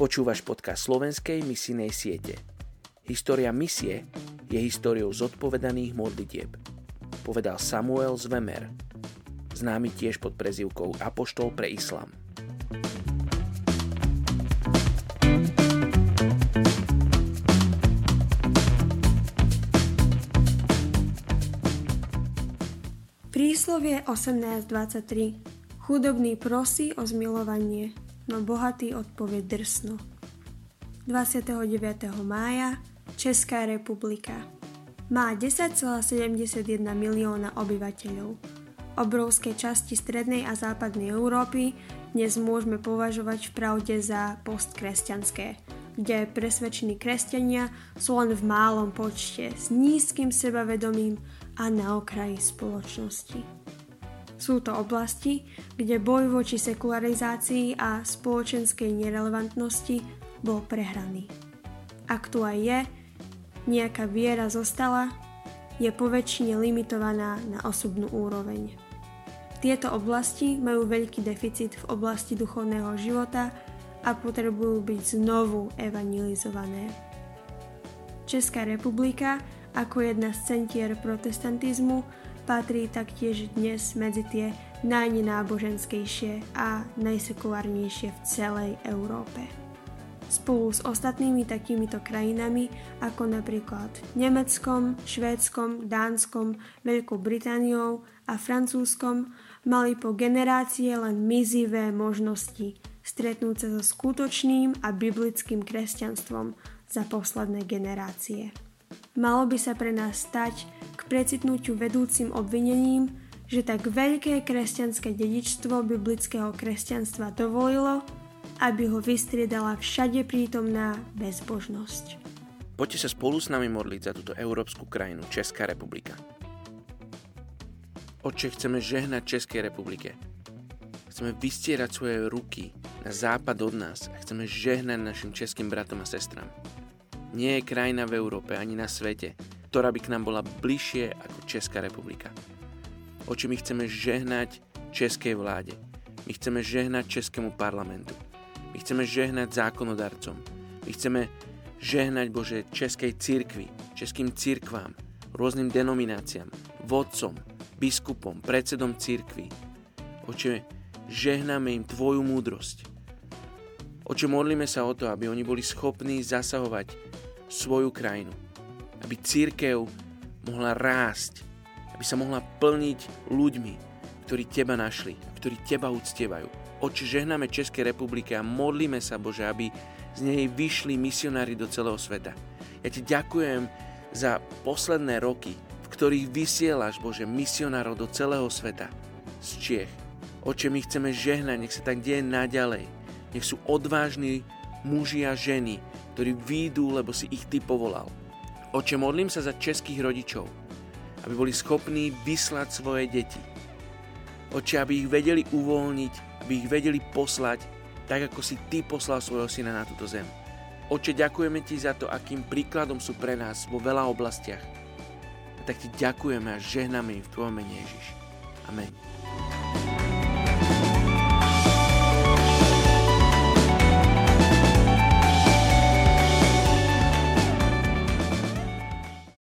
Počúvaš podcast slovenskej misijnej siete. História misie je históriou zodpovedaných modlitieb. Povedal Samuel Zvemer, známy tiež pod prezivkou Apoštol pre islám. Príslovie 18.23 Chudobný prosí o zmilovanie, no bohatý odpovie drsno. 29. mája Česká republika má 10,71 milióna obyvateľov. Obrovské časti strednej a západnej Európy dnes môžeme považovať v pravde za postkresťanské, kde presvedčení kresťania sú len v málom počte s nízkym sebavedomím a na okraji spoločnosti. Sú to oblasti, kde boj voči sekularizácii a spoločenskej nerelevantnosti bol prehraný. Ak tu aj je, nejaká viera zostala, je poväčšine limitovaná na osobnú úroveň. Tieto oblasti majú veľký deficit v oblasti duchovného života a potrebujú byť znovu evangelizované. Česká republika ako jedna z centier protestantizmu patrí taktiež dnes medzi tie najnenáboženskejšie a najsekulárnejšie v celej Európe. Spolu s ostatnými takýmito krajinami ako napríklad Nemeckom, Švédskom, Dánskom, Veľkou Britániou a Francúzskom mali po generácie len mizivé možnosti stretnúť sa so skutočným a biblickým kresťanstvom za posledné generácie. Malo by sa pre nás stať precitnutiu vedúcim obvinením, že tak veľké kresťanské dedičstvo biblického kresťanstva dovolilo, aby ho vystriedala všade prítomná bezbožnosť. Poďte sa spolu s nami modliť za túto európsku krajinu, Česká republika. Oče, chceme žehnať Českej republike. Chceme vystierať svoje ruky na západ od nás a chceme žehnať našim českým bratom a sestram. Nie je krajina v Európe ani na svete, ktorá by k nám bola bližšie ako Česká republika. Oči my chceme žehnať českej vláde. My chceme žehnať českému parlamentu. My chceme žehnať zákonodarcom. My chceme žehnať Bože českej cirkvi, českým cirkvám, rôznym denomináciám, vodcom, biskupom, predsedom cirkvi. Oče, žehnáme im Tvoju múdrosť. Oče, modlíme sa o to, aby oni boli schopní zasahovať svoju krajinu. Aby církev mohla rásť, aby sa mohla plniť ľuďmi, ktorí teba našli, ktorí teba uctievajú. Oče, žehnáme Českej republike a modlíme sa, Bože, aby z nej vyšli misionári do celého sveta. Ja ti ďakujem za posledné roky, v ktorých vysielaš, Bože, misionárov do celého sveta z Čiech. Oče, my chceme žehnať, nech sa tak deje naďalej. Nech sú odvážni muži a ženy, ktorí výjdu, lebo si ich Ty povolal. Oče, modlím sa za českých rodičov, aby boli schopní vyslať svoje deti. Oče, aby ich vedeli uvoľniť, aby ich vedeli poslať, tak ako si Ty poslal svojho syna na túto zem. Oče, ďakujeme Ti za to, akým príkladom sú pre nás vo veľa oblastiach. A tak Ti ďakujeme a žehname im v Tvojom mene Ježiš. Amen.